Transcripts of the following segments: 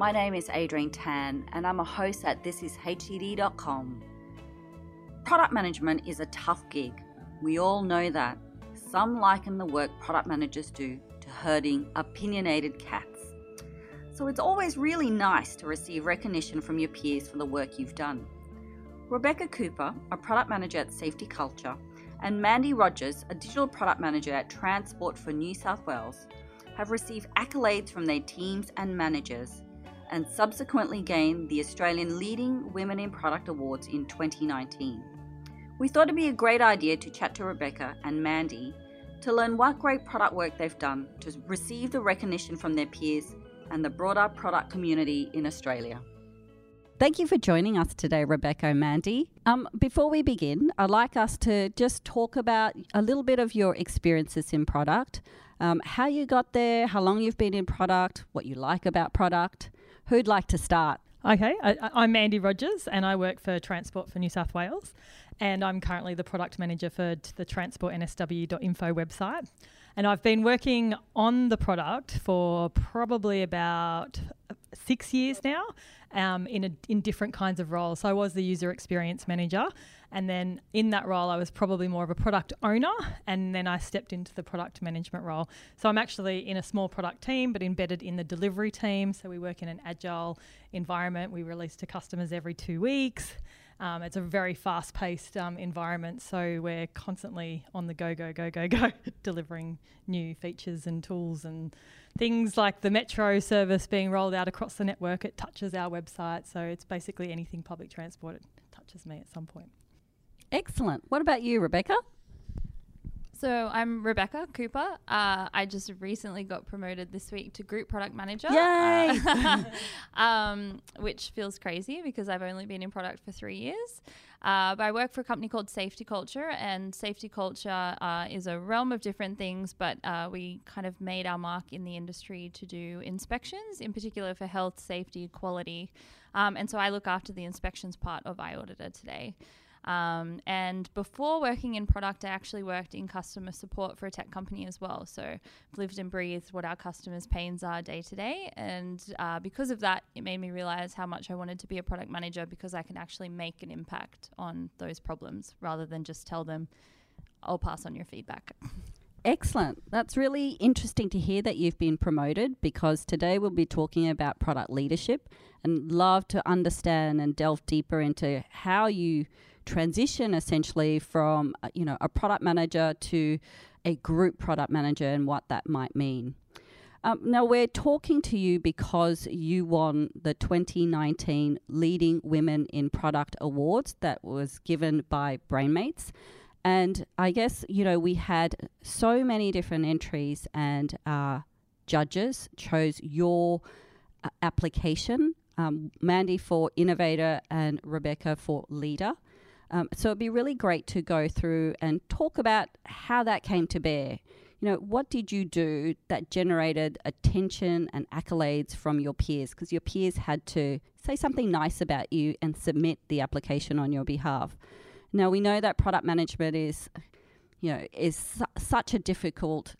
My name is Adrienne Tan, and I'm a host at thisishcd.com. Product management is a tough gig. We all know that. Some liken the work product managers do to herding opinionated cats. So it's always really nice to receive recognition from your peers for the work you've done. Rebecca Cooper, a product manager at Safety Culture, and Mandy Rogers, a digital product manager at Transport for New South Wales, have received accolades from their teams and managers and subsequently gained the Australian Leading Women in Product Awards in 2019. We thought it'd be a great idea to chat to Rebecca and Mandy to learn what great product work they've done to receive the recognition from their peers and the broader product community in Australia. Thank you for joining us today, Rebecca and Mandy. Um, before we begin, I'd like us to just talk about a little bit of your experiences in product, um, how you got there, how long you've been in product, what you like about product. Who'd like to start? Okay, I, am Mandy Rogers and I work for Transport for New South Wales. And I'm currently the product manager for the transportnsw.info website. And I've been working on the product for probably about six years now um, in, a, in different kinds of roles. So I was the user experience manager. And then in that role, I was probably more of a product owner. And then I stepped into the product management role. So I'm actually in a small product team, but embedded in the delivery team. So we work in an agile environment. We release to customers every two weeks. Um, it's a very fast paced um, environment, so we're constantly on the go, go, go, go, go, delivering new features and tools and things like the metro service being rolled out across the network. It touches our website, so it's basically anything public transport. It touches me at some point. Excellent. What about you, Rebecca? So I'm Rebecca Cooper. Uh, I just recently got promoted this week to group product manager. Yay! Uh, um, which feels crazy because I've only been in product for three years. Uh, but I work for a company called Safety Culture, and Safety Culture uh, is a realm of different things. But uh, we kind of made our mark in the industry to do inspections, in particular for health, safety, quality. Um, and so I look after the inspections part of iAuditor today. Um, and before working in product, I actually worked in customer support for a tech company as well. So I've lived and breathed what our customers' pains are day to day. And uh, because of that, it made me realize how much I wanted to be a product manager because I can actually make an impact on those problems rather than just tell them, I'll pass on your feedback. Excellent. That's really interesting to hear that you've been promoted because today we'll be talking about product leadership and love to understand and delve deeper into how you transition essentially from uh, you know a product manager to a group product manager and what that might mean. Um, now we're talking to you because you won the 2019 Leading Women in Product Awards that was given by Brainmates. And I guess, you know, we had so many different entries, and uh, judges chose your uh, application um, Mandy for innovator and Rebecca for leader. Um, so it'd be really great to go through and talk about how that came to bear. You know, what did you do that generated attention and accolades from your peers? Because your peers had to say something nice about you and submit the application on your behalf. Now we know that product management is, you know, is su- such a difficult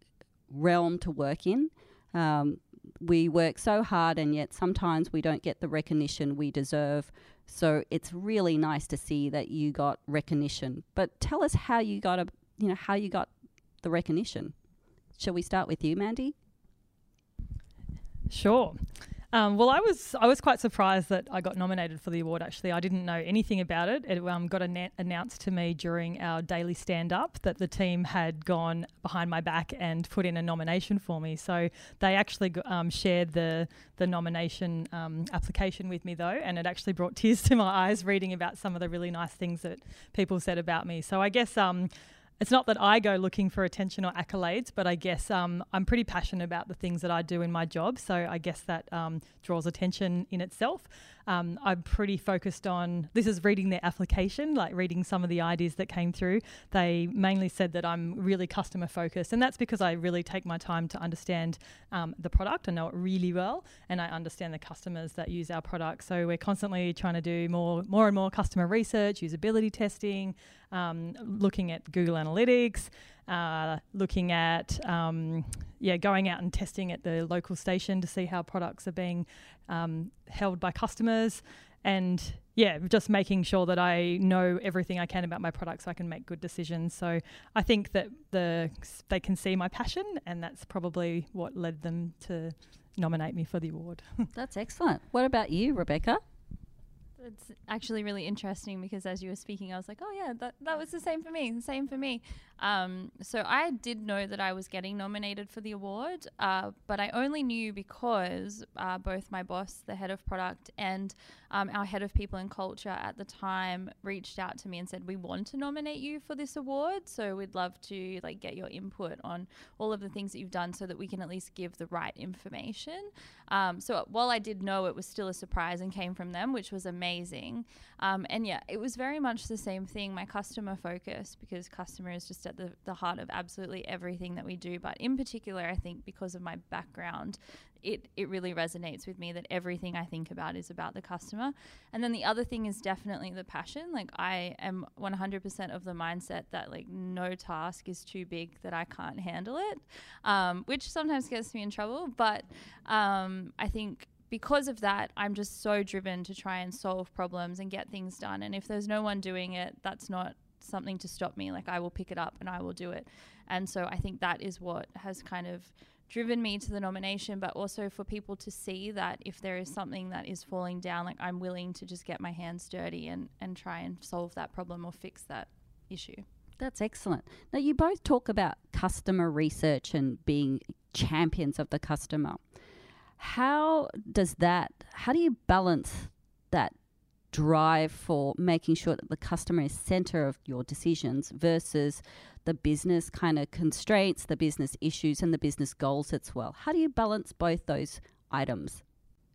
realm to work in. Um, we work so hard, and yet sometimes we don't get the recognition we deserve so it's really nice to see that you got recognition. But tell us how you got a you know how you got the recognition. Shall we start with you, Mandy? Sure. Um, well, I was I was quite surprised that I got nominated for the award. Actually, I didn't know anything about it. It um, got announced to me during our daily stand up that the team had gone behind my back and put in a nomination for me. So they actually um, shared the the nomination um, application with me though, and it actually brought tears to my eyes reading about some of the really nice things that people said about me. So I guess um, it's not that I go looking for attention or accolades, but I guess um, I'm pretty passionate about the things that I do in my job. So I guess that um, draws attention in itself. Um, I'm pretty focused on this is reading their application, like reading some of the ideas that came through. They mainly said that I'm really customer focused, and that's because I really take my time to understand um, the product. I know it really well, and I understand the customers that use our product. So we're constantly trying to do more, more and more customer research, usability testing, um, looking at Google Analytics. uh, looking at um, yeah, going out and testing at the local station to see how products are being um, held by customers, and yeah, just making sure that I know everything I can about my product so I can make good decisions. So I think that the they can see my passion, and that's probably what led them to nominate me for the award. That's excellent. What about you, Rebecca? It's actually really interesting because as you were speaking, I was like, oh, yeah, that, that was the same for me, the same for me. Um, so I did know that I was getting nominated for the award, uh, but I only knew because uh, both my boss, the head of product, and um, our head of people and culture at the time reached out to me and said, we want to nominate you for this award. So we'd love to like get your input on all of the things that you've done so that we can at least give the right information. Um, so while I did know it was still a surprise and came from them, which was amazing. Um, and yeah, it was very much the same thing, my customer focus, because customer is just at the, the heart of absolutely everything that we do. But in particular, I think because of my background, it, it really resonates with me that everything I think about is about the customer. And then the other thing is definitely the passion. Like I am 100% of the mindset that like no task is too big that I can't handle it, um, which sometimes gets me in trouble. But um, I think because of that, I'm just so driven to try and solve problems and get things done. And if there's no one doing it, that's not something to stop me. Like I will pick it up and I will do it. And so I think that is what has kind of driven me to the nomination, but also for people to see that if there is something that is falling down, like I'm willing to just get my hands dirty and, and try and solve that problem or fix that issue. That's excellent. Now, you both talk about customer research and being champions of the customer. How does that, how do you balance that drive for making sure that the customer is center of your decisions versus the business kind of constraints, the business issues, and the business goals as well. How do you balance both those items?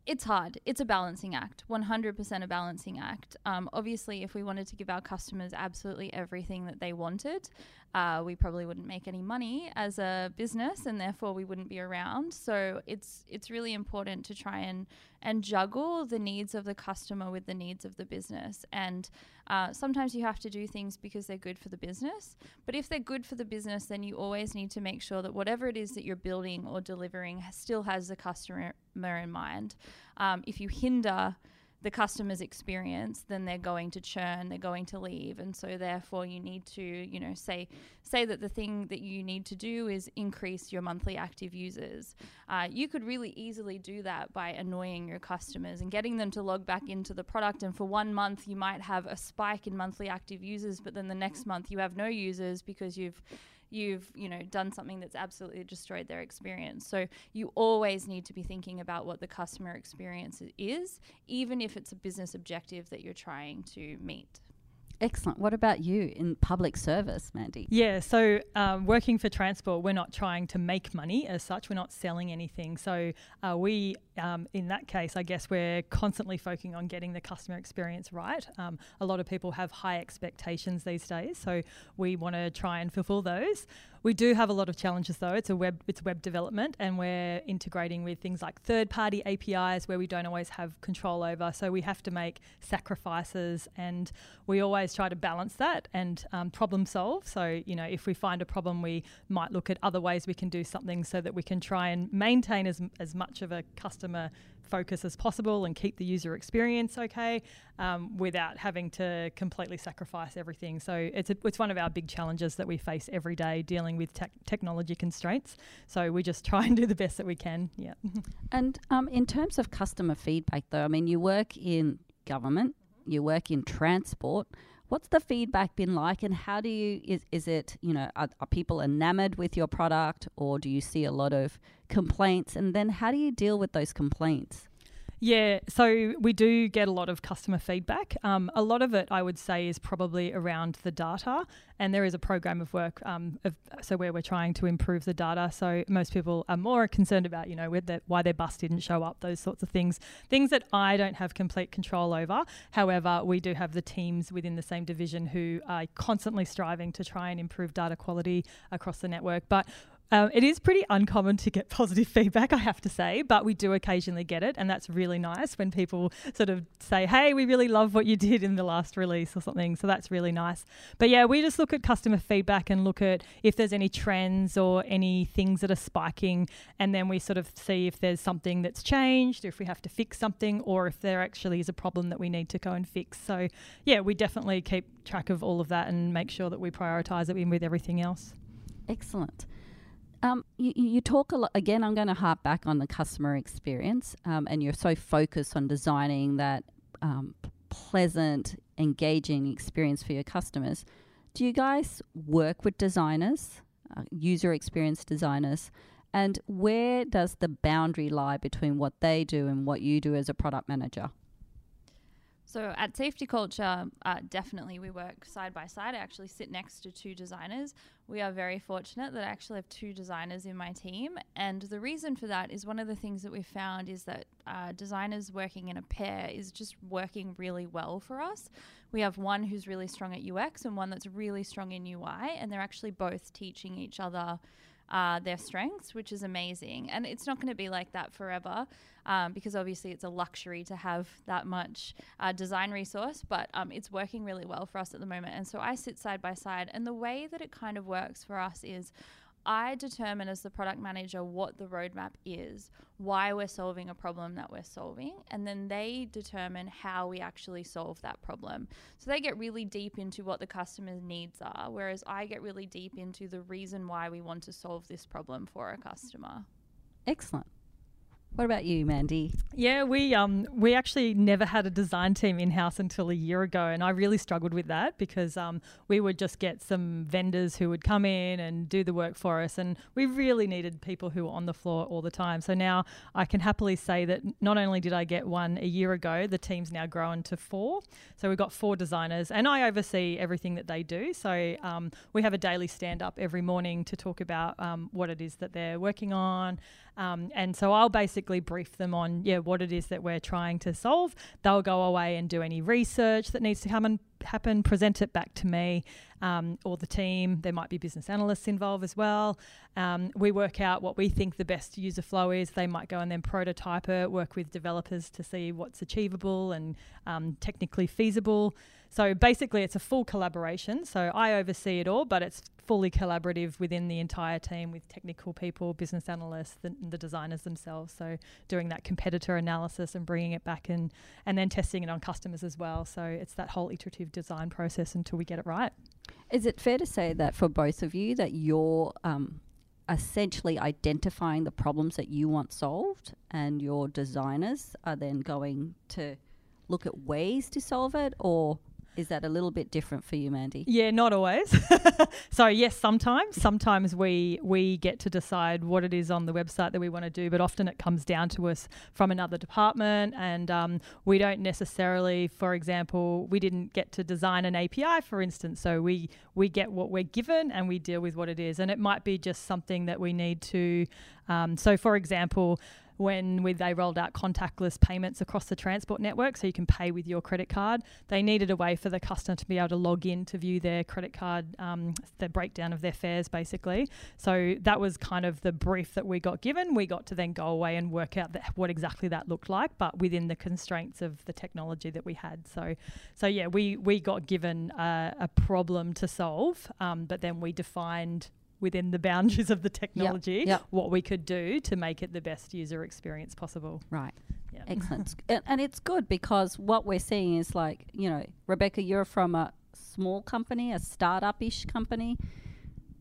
It's hard. It's a balancing act, 100% a balancing act. Um, obviously, if we wanted to give our customers absolutely everything that they wanted, uh, we probably wouldn't make any money as a business, and therefore we wouldn't be around. So it's it's really important to try and and juggle the needs of the customer with the needs of the business. And uh, sometimes you have to do things because they're good for the business. But if they're good for the business, then you always need to make sure that whatever it is that you're building or delivering still has the customer in mind. Um, if you hinder the customer's experience, then they're going to churn, they're going to leave, and so therefore you need to, you know, say say that the thing that you need to do is increase your monthly active users. Uh, you could really easily do that by annoying your customers and getting them to log back into the product. And for one month, you might have a spike in monthly active users, but then the next month you have no users because you've you've you know done something that's absolutely destroyed their experience. So you always need to be thinking about what the customer experience is even if it's a business objective that you're trying to meet Excellent. What about you in public service, Mandy? Yeah, so um, working for transport, we're not trying to make money as such. We're not selling anything. So uh, we, um, in that case, I guess we're constantly focusing on getting the customer experience right. Um, a lot of people have high expectations these days, so we want to try and fulfill those. We do have a lot of challenges though. It's a web it's web development and we're integrating with things like third-party APIs where we don't always have control over. So we have to make sacrifices and we always try to balance that and um, problem solve. So, you know, if we find a problem, we might look at other ways we can do something so that we can try and maintain as, as much of a customer focus as possible and keep the user experience okay um, without having to completely sacrifice everything. So it's, a, it's one of our big challenges that we face every day dealing with te- technology constraints. So we just try and do the best that we can. Yeah. and um, in terms of customer feedback, though, I mean, you work in government, mm-hmm. you work in transport. What's the feedback been like, and how do you is is it you know are, are people enamored with your product, or do you see a lot of complaints? And then how do you deal with those complaints? Yeah, so we do get a lot of customer feedback. Um, a lot of it, I would say, is probably around the data, and there is a program of work, um, of, so where we're trying to improve the data. So most people are more concerned about, you know, why their bus didn't show up, those sorts of things, things that I don't have complete control over. However, we do have the teams within the same division who are constantly striving to try and improve data quality across the network. But Um, it is pretty uncommon to get positive feedback, I have to say, but we do occasionally get it, and that's really nice when people sort of say, "Hey, we really love what you did in the last release" or something. So that's really nice. But yeah, we just look at customer feedback and look at if there's any trends or any things that are spiking, and then we sort of see if there's something that's changed, if we have to fix something, or if there actually is a problem that we need to go and fix. So yeah, we definitely keep track of all of that and make sure that we prioritize it in with everything else. Excellent. Um, you, you talk a lot again. I'm going to harp back on the customer experience, um, and you're so focused on designing that um, pleasant, engaging experience for your customers. Do you guys work with designers, uh, user experience designers, and where does the boundary lie between what they do and what you do as a product manager? So at Safety Culture, uh, definitely we work side by side. I actually sit next to two designers. We are very fortunate that I actually have two designers in my team. And the reason for that is one of the things that we've found is that uh, designers working in a pair is just working really well for us. We have one who's really strong at UX and one that's really strong in UI, and they're actually both teaching each other uh, their strengths, which is amazing. And it's not going to be like that forever um, because obviously it's a luxury to have that much uh, design resource, but um, it's working really well for us at the moment. And so I sit side by side, and the way that it kind of works for us is I determine as the product manager what the roadmap is, why we're solving a problem that we're solving, and then they determine how we actually solve that problem. So they get really deep into what the customer's needs are, whereas I get really deep into the reason why we want to solve this problem for a customer. Excellent. What about you, Mandy? Yeah, we um we actually never had a design team in house until a year ago, and I really struggled with that because um we would just get some vendors who would come in and do the work for us, and we really needed people who were on the floor all the time. So now I can happily say that not only did I get one a year ago, the team's now grown to four. So we've got four designers, and I oversee everything that they do. So um, we have a daily stand up every morning to talk about um, what it is that they're working on. Um, and so I'll basically brief them on yeah what it is that we're trying to solve. They'll go away and do any research that needs to come and happen, present it back to me um, or the team. There might be business analysts involved as well. Um, we work out what we think the best user flow is. They might go and then prototype it, work with developers to see what's achievable and um, technically feasible. So basically, it's a full collaboration. So I oversee it all, but it's fully collaborative within the entire team with technical people, business analysts, the, the designers themselves. So doing that competitor analysis and bringing it back and and then testing it on customers as well. So it's that whole iterative design process until we get it right. Is it fair to say that for both of you that you're um, essentially identifying the problems that you want solved, and your designers are then going to look at ways to solve it, or is that a little bit different for you, Mandy? Yeah, not always. so yes, sometimes. Sometimes we we get to decide what it is on the website that we want to do, but often it comes down to us from another department, and um, we don't necessarily, for example, we didn't get to design an API, for instance. So we we get what we're given and we deal with what it is, and it might be just something that we need to. Um, so, for example when they rolled out contactless payments across the transport network, so you can pay with your credit card. They needed a way for the customer to be able to log in to view their credit card, um, the breakdown of their fares, basically. So that was kind of the brief that we got given. We got to then go away and work out that, what exactly that looked like, but within the constraints of the technology that we had. So, so yeah, we we got given a problem to solve, um, but then we defined within the boundaries of the technology yep, yep. what we could do to make it the best user experience possible. Right. Yep. Excellent. and, and it's good because what we're seeing is like, you know, Rebecca, you're from a small company, a startup ish company.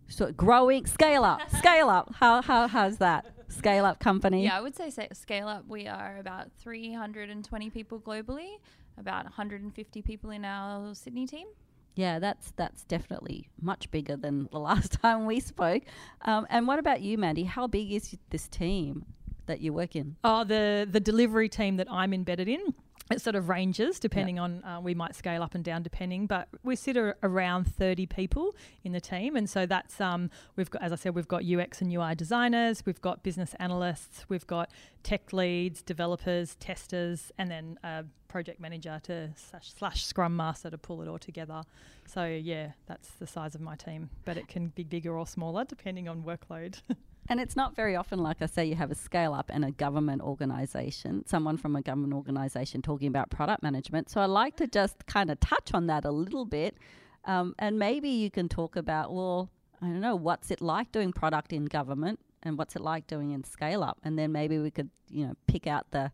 So growing, scale up, scale up. How, how, how's that? Scale up company? Yeah, I would say, say scale up. We are about 320 people globally, about 150 people in our Sydney team. Yeah, that's that's definitely much bigger than the last time we spoke. Um, and what about you, Mandy? How big is this team that you work in? Oh, the the delivery team that I'm embedded in. It sort of ranges depending yep. on uh, we might scale up and down depending, but we sit around 30 people in the team, and so that's um we've got as I said we've got UX and UI designers, we've got business analysts, we've got tech leads, developers, testers, and then uh, project manager to slash, slash scrum master to pull it all together. So yeah, that's the size of my team, but it can be bigger or smaller depending on workload. And it's not very often, like I say, you have a scale up and a government organisation, someone from a government organisation talking about product management. So I like to just kind of touch on that a little bit. Um, and maybe you can talk about, well, I don't know, what's it like doing product in government and what's it like doing in scale up? And then maybe we could, you know, pick out the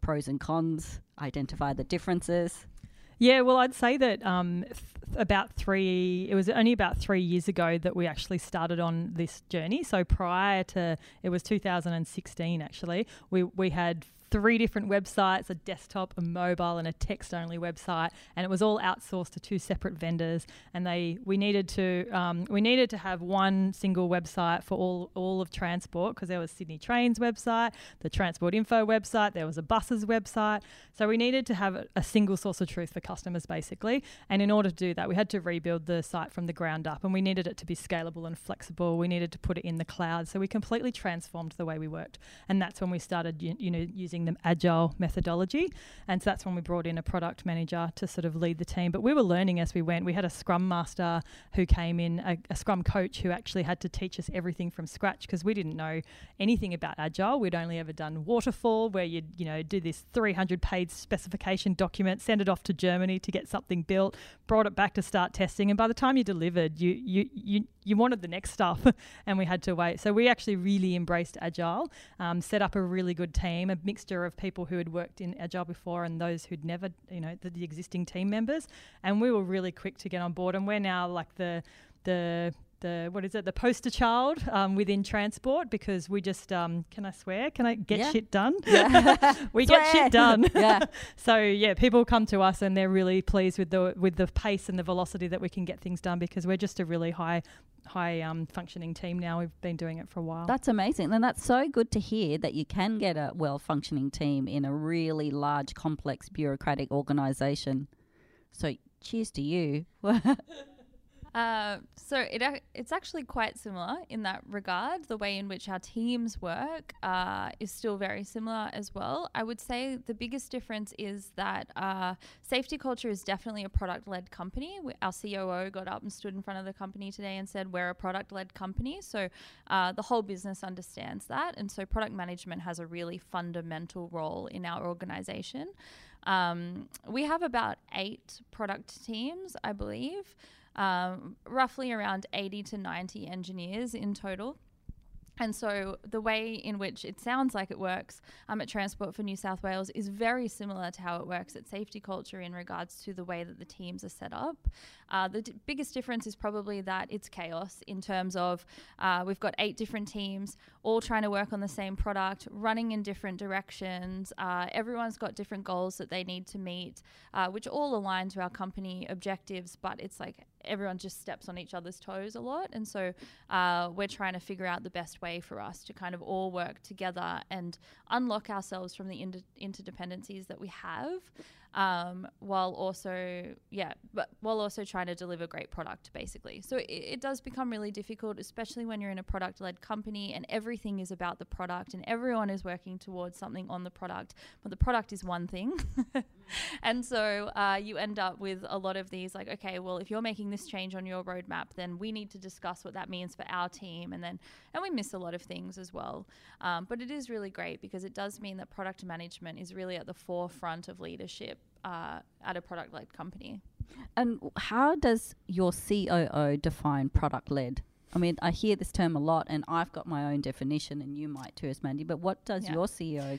pros and cons, identify the differences. Yeah, well, I'd say that um, th- about three, it was only about three years ago that we actually started on this journey. So prior to, it was 2016 actually, we, we had three different websites a desktop, a mobile, and a text only website. And it was all outsourced to two separate vendors. And they we needed to um, we needed to have one single website for all, all of transport because there was Sydney Trains website, the Transport Info website, there was a buses website. So we needed to have a, a single source of truth for customers basically. And in order to do that, we had to rebuild the site from the ground up and we needed it to be scalable and flexible. We needed to put it in the cloud. So we completely transformed the way we worked. And that's when we started, you, know, using the agile methodology. And so that's when we brought in a product manager to sort of lead the team. But we were learning as we went. We had a scrum master who came in, a, a scrum coach who actually had to teach us everything from scratch because we didn't know anything about agile. We'd only ever done waterfall, where you'd you know do this 300 page specification document, send it off to Germany to get something built, brought it back to start testing, and by the time you delivered, you you you you wanted the next stuff, and we had to wait. So we actually really embraced agile, um, set up a really good team, a mixture of people who had worked in agile before and those who'd never, you know, the, the existing team members, and we were really quick to get on board. And we're now like the the the what is it the poster child um, within transport because we just um, can I swear can I get Yeah. shit done Yeah. we get shit done Yeah. so yeah people come to us and they're really pleased with the with the pace and the velocity that we can get things done because we're just a really high high um, functioning team now we've been doing it for a while That's amazing. And that's so good to hear that you can get a well functioning team in a really large, complex, bureaucratic organization. So cheers to you. Uh, so it it's actually quite similar in that regard. The way in which our teams work uh, is still very similar as well. I would say the biggest difference is that uh, safety culture is definitely a product led company. Our COO got up and stood in front of the company today and said we're a product led company. So uh, the whole business understands that, and so product management has a really fundamental role in our organization. Um, we have about eight product teams, I believe um, roughly around 80 to 90 engineers in total. And so the way in which it sounds like it works um, at Transport for New South Wales is very similar to how it works at Safety Culture in regards to the way that the teams are set up. Uh, the d- biggest difference is probably that it's chaos in terms of uh, we've got eight different teams all trying to work on the same product, running in different directions. Uh, everyone's got different goals that they need to meet, uh, which all align to our company objectives, but it's like everyone just steps on each other's toes a lot. And so uh, we're trying to figure out the best way for us to kind of all work together and unlock ourselves from the inter- interdependencies that we have. Um, while also, yeah, but while also trying to deliver great product, basically. So it, it does become really difficult, especially when you're in a product-led company and everything is about the product and everyone is working towards something on the product, but the product is one thing. and so uh, you end up with a lot of these like okay well if you're making this change on your roadmap then we need to discuss what that means for our team and then and we miss a lot of things as well um, but it is really great because it does mean that product management is really at the forefront of leadership uh, at a product led company And how does your COO define product led? I mean, I hear this term a lot, and I've got my own definition, and you might too, as Mandy. But what does Yeah. your CEO?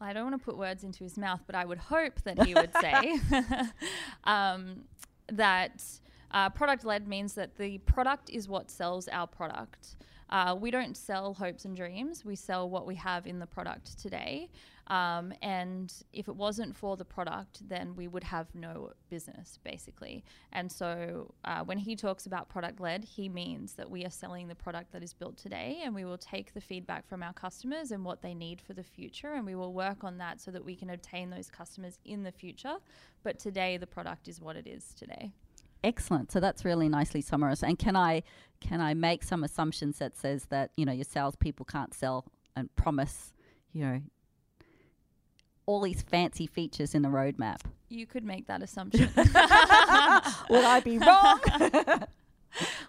I don't want to put words into his mouth, but I would hope that he would say um, that uh, product led means that the product is what sells our product. Uh, we don't sell hopes and dreams, we sell what we have in the product today. Um, and if it wasn't for the product, then we would have no business, basically. And so uh, when he talks about product led, he means that we are selling the product that is built today and we will take the feedback from our customers and what they need for the future and we will work on that so that we can obtain those customers in the future. But today, the product is what it is today. Excellent. So that's really nicely summarized. And can I can I make some assumptions that says that you know your salespeople can't sell and promise you know all these fancy features in the roadmap. You could make that assumption. Would I be wrong?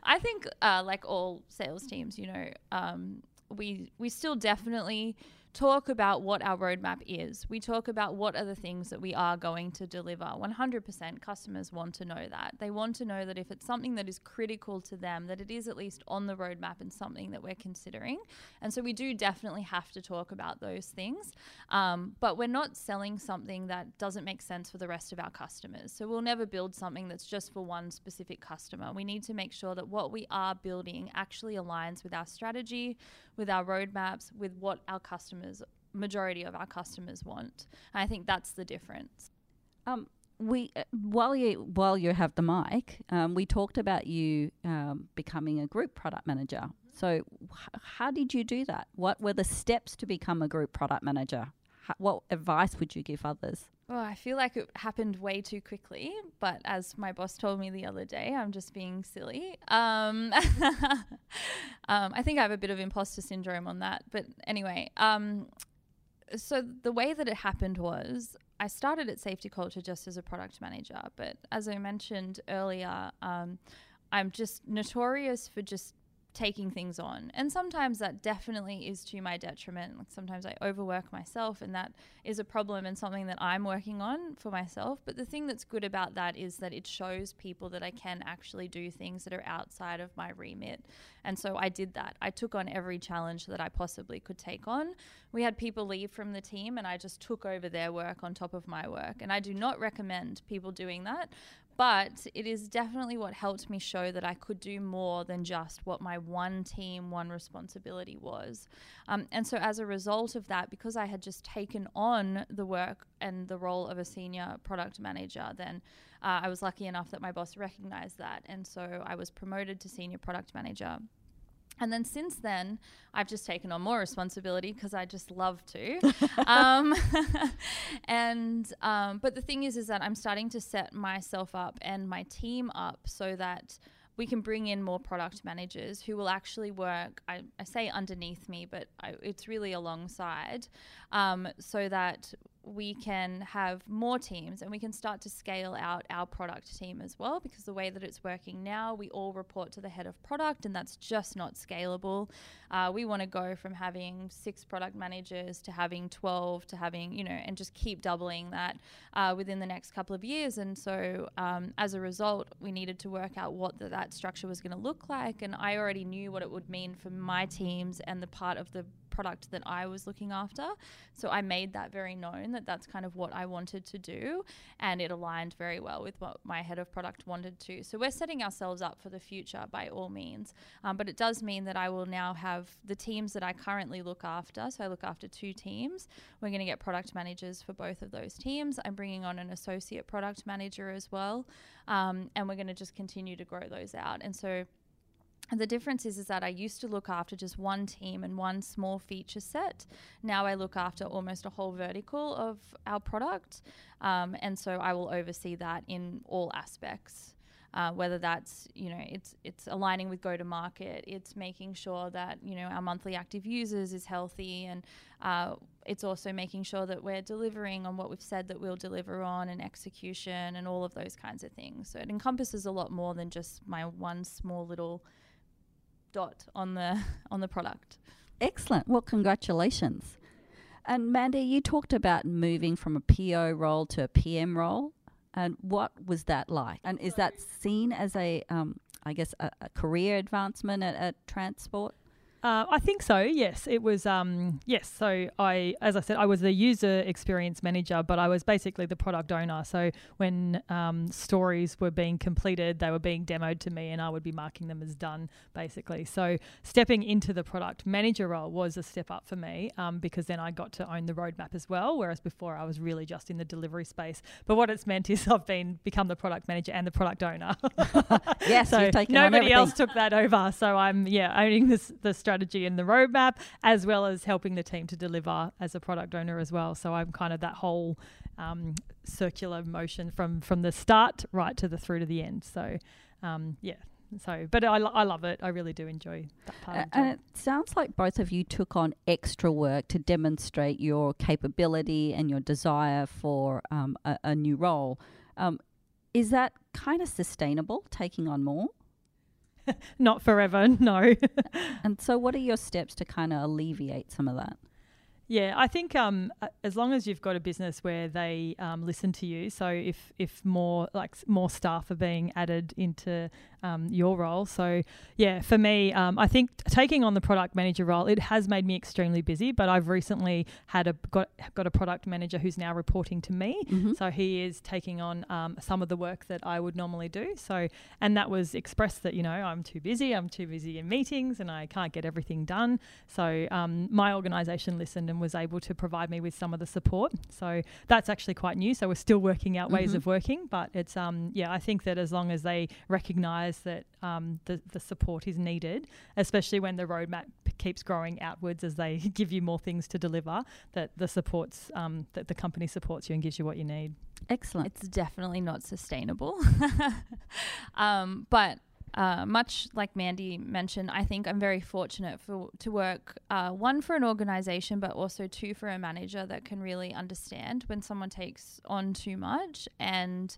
I think, uh, like all sales teams, you know, um, we we still definitely talk about what our roadmap is. We talk about what are the things that we are going to deliver. 100% customers want to know that. They want to know that if it's something that is critical to them, that it is at least on the roadmap and something that we're considering. And so we do definitely have to talk about those things. Um, but we're not selling something that doesn't make sense for the rest of our customers. So we'll never build something that's just for one specific customer. We need to make sure that what we are building actually aligns with our strategy, with our roadmaps, with what our customers, majority of our customers want. I think that's the difference. Um, we uh, while you while you have the mic, um, we talked about you um, becoming a group product manager. So, how did you do that? What were the steps to become a group product manager? H- what advice would you give others? Oh, I feel like it happened way too quickly, but as my boss told me the other day, I'm just being silly. Um, um, I think I have a bit of imposter syndrome on that. But anyway, um, so the way that it happened was I started at Safety Culture just as a product manager. But as I mentioned earlier, um, I'm just notorious for just taking things on. And sometimes that definitely is to my detriment. Like sometimes I overwork myself and that is a problem and something that I'm working on for myself. But the thing that's good about that is that it shows people that I can actually do things that are outside of my remit. And so I did that. I took on every challenge that I possibly could take on. We had people leave from the team and I just took over their work on top of my work. And I do not recommend people doing that but it is definitely what helped me show that I could do more than just what my one team, one responsibility was. Um, and so, as a result of that, because I had just taken on the work and the role of a senior product manager, then uh, I was lucky enough that my boss recognized that. And so, I was promoted to senior product manager. And then since then, I've just taken on more responsibility because I just love to. um, and um, but the thing is, is that I'm starting to set myself up and my team up so that we can bring in more product managers who will actually work. I, I say underneath me, but I, it's really alongside, um, so that we can have more teams and we can start to scale out our product team as well because the way that it's working now we all report to the head of product and that's just not scalable. Uh, we want to go from having six product managers to having 12 to having you know and just keep doubling that uh, within the next couple of years. And so um, as a result we needed to work out what the, that structure was going to look like. And i already knew what it would mean for my teams and the part of the product that I was looking after. So I made that very known that that's kind of what I wanted to do. And it aligned very well with what my head of product wanted to. So we're setting ourselves up for the future by all means. Um, but it does mean that I will now have the teams that I currently look after. So I look after two teams. We're going to get product managers for both of those teams. I'm bringing on an associate product manager as well. Um, and we're going to just continue to grow those out. And so and the difference is, is that I used to look after just one team and one small feature set. Now I look after almost a whole vertical of our product. Um, and so I will oversee that in all aspects. Uh, whether that's you know it's it's aligning with go to market, it's making sure that you know our monthly active users is healthy, and uh, it's also making sure that we're delivering on what we've said that we'll deliver on, and execution, and all of those kinds of things. So it encompasses a lot more than just my one small little dot on the on the product. Excellent. Well, congratulations. And Mandy, you talked about moving from a PO role to a PM role. And what was that like? And is that seen as a, um, I guess, a, a career advancement at, at Transport? Uh, I think so. Yes, it was. Um, yes, so I, as I said, I was the user experience manager, but I was basically the product owner. So when um, stories were being completed, they were being demoed to me, and I would be marking them as done, basically. So stepping into the product manager role was a step up for me um, because then I got to own the roadmap as well. Whereas before I was really just in the delivery space. But what it's meant is I've been become the product manager and the product owner. yes, so you've taken nobody else took that over. So I'm yeah owning this the strategy and the roadmap, as well as helping the team to deliver as a product owner as well. So I'm kind of that whole um, circular motion from from the start right to the through to the end. So um, yeah, So, but I, I love it. I really do enjoy that part. Uh, and it sounds like both of you took on extra work to demonstrate your capability and your desire for um, a, a new role. Um, is that kind of sustainable, taking on more? Not forever, no. And so, what are your steps to kind of alleviate some of that? Yeah, I think um, as long as you've got a business where they um, listen to you, so if if more like more staff are being added into um, your role, so yeah, for me, um, I think taking on the product manager role, it has made me extremely busy. But I've recently had a got got a product manager who's now reporting to me, Mm-hmm. so he is taking on um, some of the work that I would normally do. So, and that was expressed that you know I'm too busy, I'm too busy in meetings, and I can't get everything done. So, um, my organisation listened and was able to provide me with some of the support. So that's actually quite new. So we're still working out ways Mhm. of working, but it's um yeah I think that as long as they recognise that um the the support is needed, especially when the roadmap p- keeps growing outwards as they give you more things to deliver, that the supports um that the company supports you and gives you what you need. Excellent. It's definitely not sustainable. um, but uh, much like Mandy mentioned, I think I'm very fortunate for to work uh, one for an organization, but also two for a manager that can really understand when someone takes on too much and.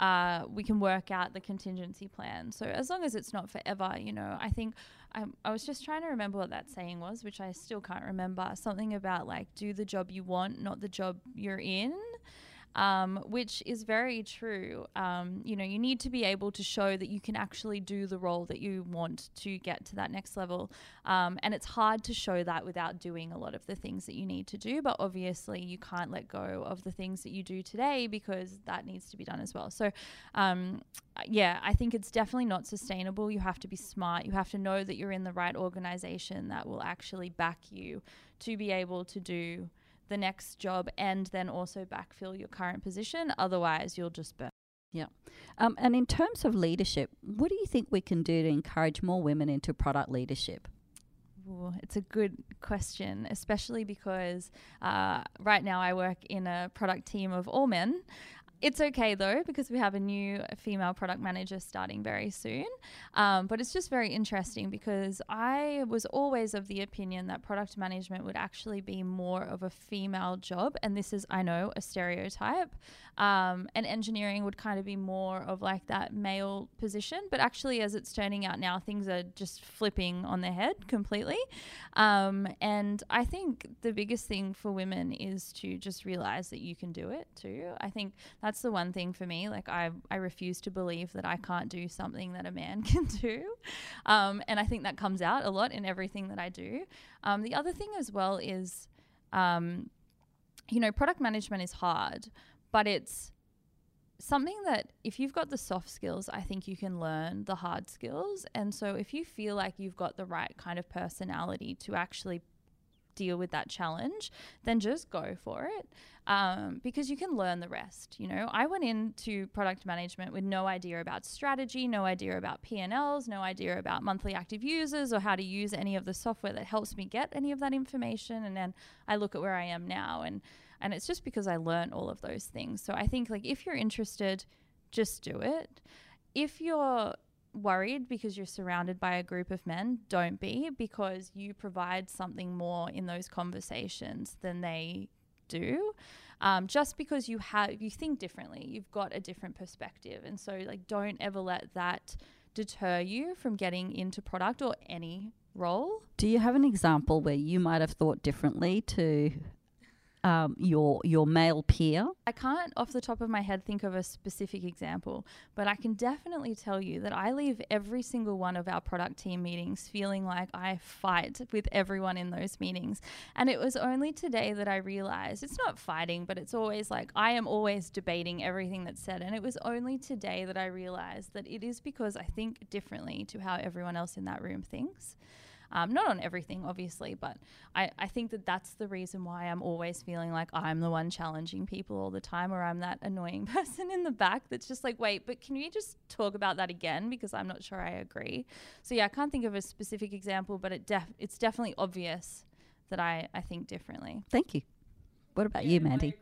Uh, we can work out the contingency plan. So as long as it's not forever, you know, I think I, I was just trying to remember what that saying was, which I still can't remember. Something about like do the job you want, not the job you're in um, which is very true. Um, you know, you need to be able to show that you can actually do the role that you want to get to that next level. Um, and it's hard to show that without doing a lot of the things that you need to do. But obviously, you can't let go of the things that you do today because that needs to be done as well. So, um, yeah, I think it's definitely not sustainable. You have to be smart. You have to know that you're in the right organization that will actually back you to be able to do the next job and then also backfill your current position. Otherwise, you'll just burn. Yeah. Um, and in terms of leadership, what do you think we can do to encourage more women into product leadership? Ooh, it's a good question, especially because uh, right now I work in a product team of all men. It's okay though, because we have a new female product manager starting very soon. Um, but it's just very interesting because I was always of the opinion that product management would actually be more of a female job. And this is, I know, a stereotype. Um, and engineering would kind of be more of like that male position. But actually, as it's turning out now, things are just flipping on their head completely. Um, and I think the biggest thing for women is to just realize that you can do it too. I think that's the one thing for me. Like I, I refuse to believe that I can't do something that a man can do. Um, and I think that comes out a lot in everything that I do. Um, the other thing as well is, um, you know, product management is hard, but it's something that if you've got the soft skills, I think you can learn the hard skills. And so if you feel like you've got the right kind of personality to actually deal with that challenge, then just go for it um, because you can learn the rest. You know, I went into product management with no idea about strategy, no idea about P&Ls, no idea about monthly active users or how to use any of the software that helps me get any of that information. And then I look at where I am now and and it's just because I learned all of those things. So I think like if you're interested, just do it. If you're worried because you're surrounded by a group of men, don't be because you provide something more in those conversations than they do. Um, just because you have you think differently, you've got a different perspective, and so like don't ever let that deter you from getting into product or any role. Do you have an example where you might have thought differently to um, your your male peer? I can't off the top of my head think of a specific example, but I can definitely tell you that I leave every single one of our product team meetings feeling like I fight with everyone in those meetings. And it was only today that I realized it's not fighting, but it's always like I am always debating everything that's said. And it was only today that I realized that it is because I think differently to how everyone else in that room thinks. Um, not on everything, obviously, but I, I think that that's the reason why I'm always feeling like I'm the one challenging people all the time, or I'm that annoying person in the back that's just like, wait, but can we just talk about that again? Because I'm not sure I agree. So, yeah, I can't think of a specific example, but it def- it's definitely obvious that I, I think differently. Thank you. What about you, Mandy?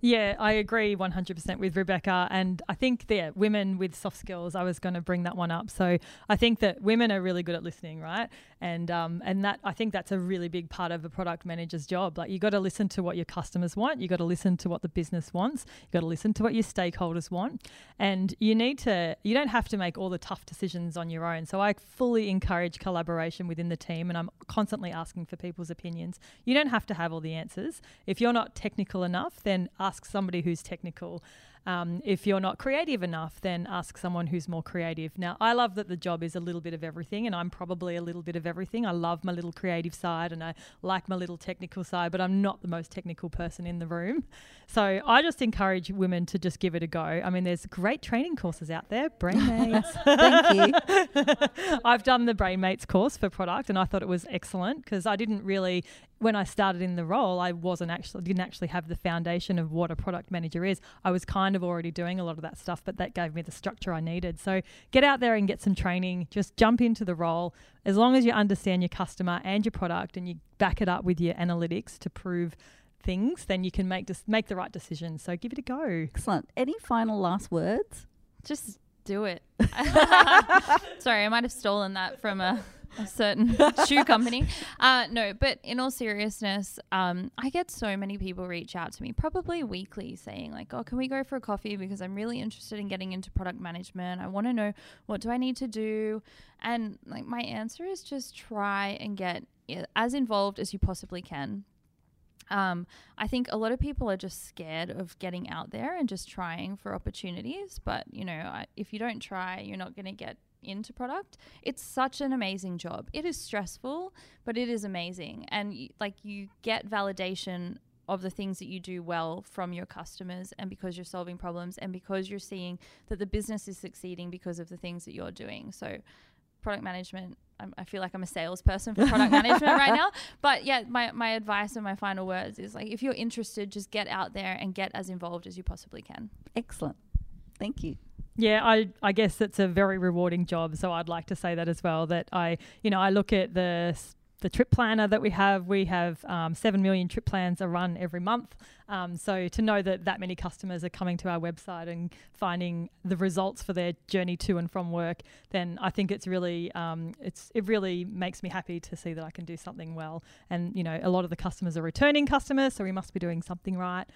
Yeah, I agree 100% with Rebecca. And I think that women with soft skills, I was going to bring that one up. So I think that women are really good at listening, right? And um, and that I think that's a really big part of a product manager's job. Like you got to listen to what your customers want, you got to listen to what the business wants, you got to listen to what your stakeholders want, and you need to. You don't have to make all the tough decisions on your own. So I fully encourage collaboration within the team, and I'm constantly asking for people's opinions. You don't have to have all the answers. If you're not technical enough, then ask somebody who's technical. Um, if you're not creative enough, then ask someone who's more creative. Now, I love that the job is a little bit of everything, and I'm probably a little bit of everything. I love my little creative side and I like my little technical side, but I'm not the most technical person in the room. So I just encourage women to just give it a go. I mean, there's great training courses out there, Brainmates. Thank you. I've done the Brainmates course for product, and I thought it was excellent because I didn't really when I started in the role, I wasn't actually didn't actually have the foundation of what a product manager is. I was kind of already doing a lot of that stuff, but that gave me the structure I needed. So get out there and get some training. Just jump into the role. As long as you understand your customer and your product, and you back it up with your analytics to prove things, then you can make just make the right decision. So give it a go. Excellent. Any final last words? Just do it. Sorry, I might have stolen that from a a certain shoe company. Uh, no, but in all seriousness, um, I get so many people reach out to me, probably weekly, saying like, "Oh, can we go for a coffee? Because I'm really interested in getting into product management. I want to know what do I need to do." And like my answer is just try and get as involved as you possibly can. Um, I think a lot of people are just scared of getting out there and just trying for opportunities. But you know, if you don't try, you're not going to get into product. It's such an amazing job. It is stressful, but it is amazing. And y- like you get validation of the things that you do well from your customers and because you're solving problems and because you're seeing that the business is succeeding because of the things that you're doing. So product management I'm, i feel like i'm a salesperson for product management right now but yeah my, my advice and my final words is like if you're interested just get out there and get as involved as you possibly can excellent thank you yeah, I, I guess it's a very rewarding job. So I'd like to say that as well. That I, you know, I look at the the trip planner that we have. We have um, seven million trip plans are run every month. Um, so to know that that many customers are coming to our website and finding the results for their journey to and from work, then I think it's really um, it's it really makes me happy to see that I can do something well. And you know, a lot of the customers are returning customers, so we must be doing something right.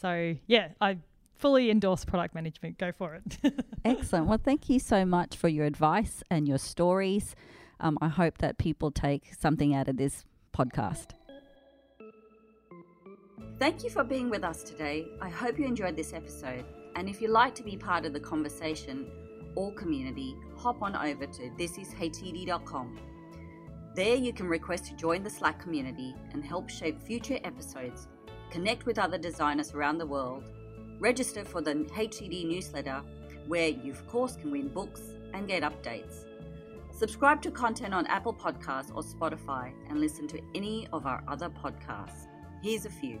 So yeah, I fully endorse product management. Go for it. Excellent. Well, thank you so much for your advice and your stories. Um, I hope that people take something out of this podcast. Thank you for being with us today. I hope you enjoyed this episode. And if you'd like to be part of the conversation or community, hop on over to thisishcd.com. There you can request to join the Slack community and help shape future episodes, connect with other designers around the world, Register for the HCD newsletter, where you, of course, can win books and get updates. Subscribe to content on Apple Podcasts or Spotify and listen to any of our other podcasts. Here's a few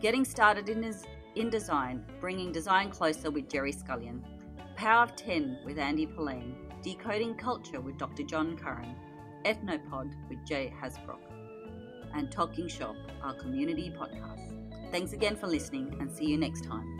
Getting Started in, in Design, Bringing Design Closer with Gerry Scullion, Power of 10 with Andy Polaine, Decoding Culture with Dr. John Curran, Ethnopod with Jay Hasbrouck, and Talking Shop, our community podcast. Thanks again for listening and see you next time.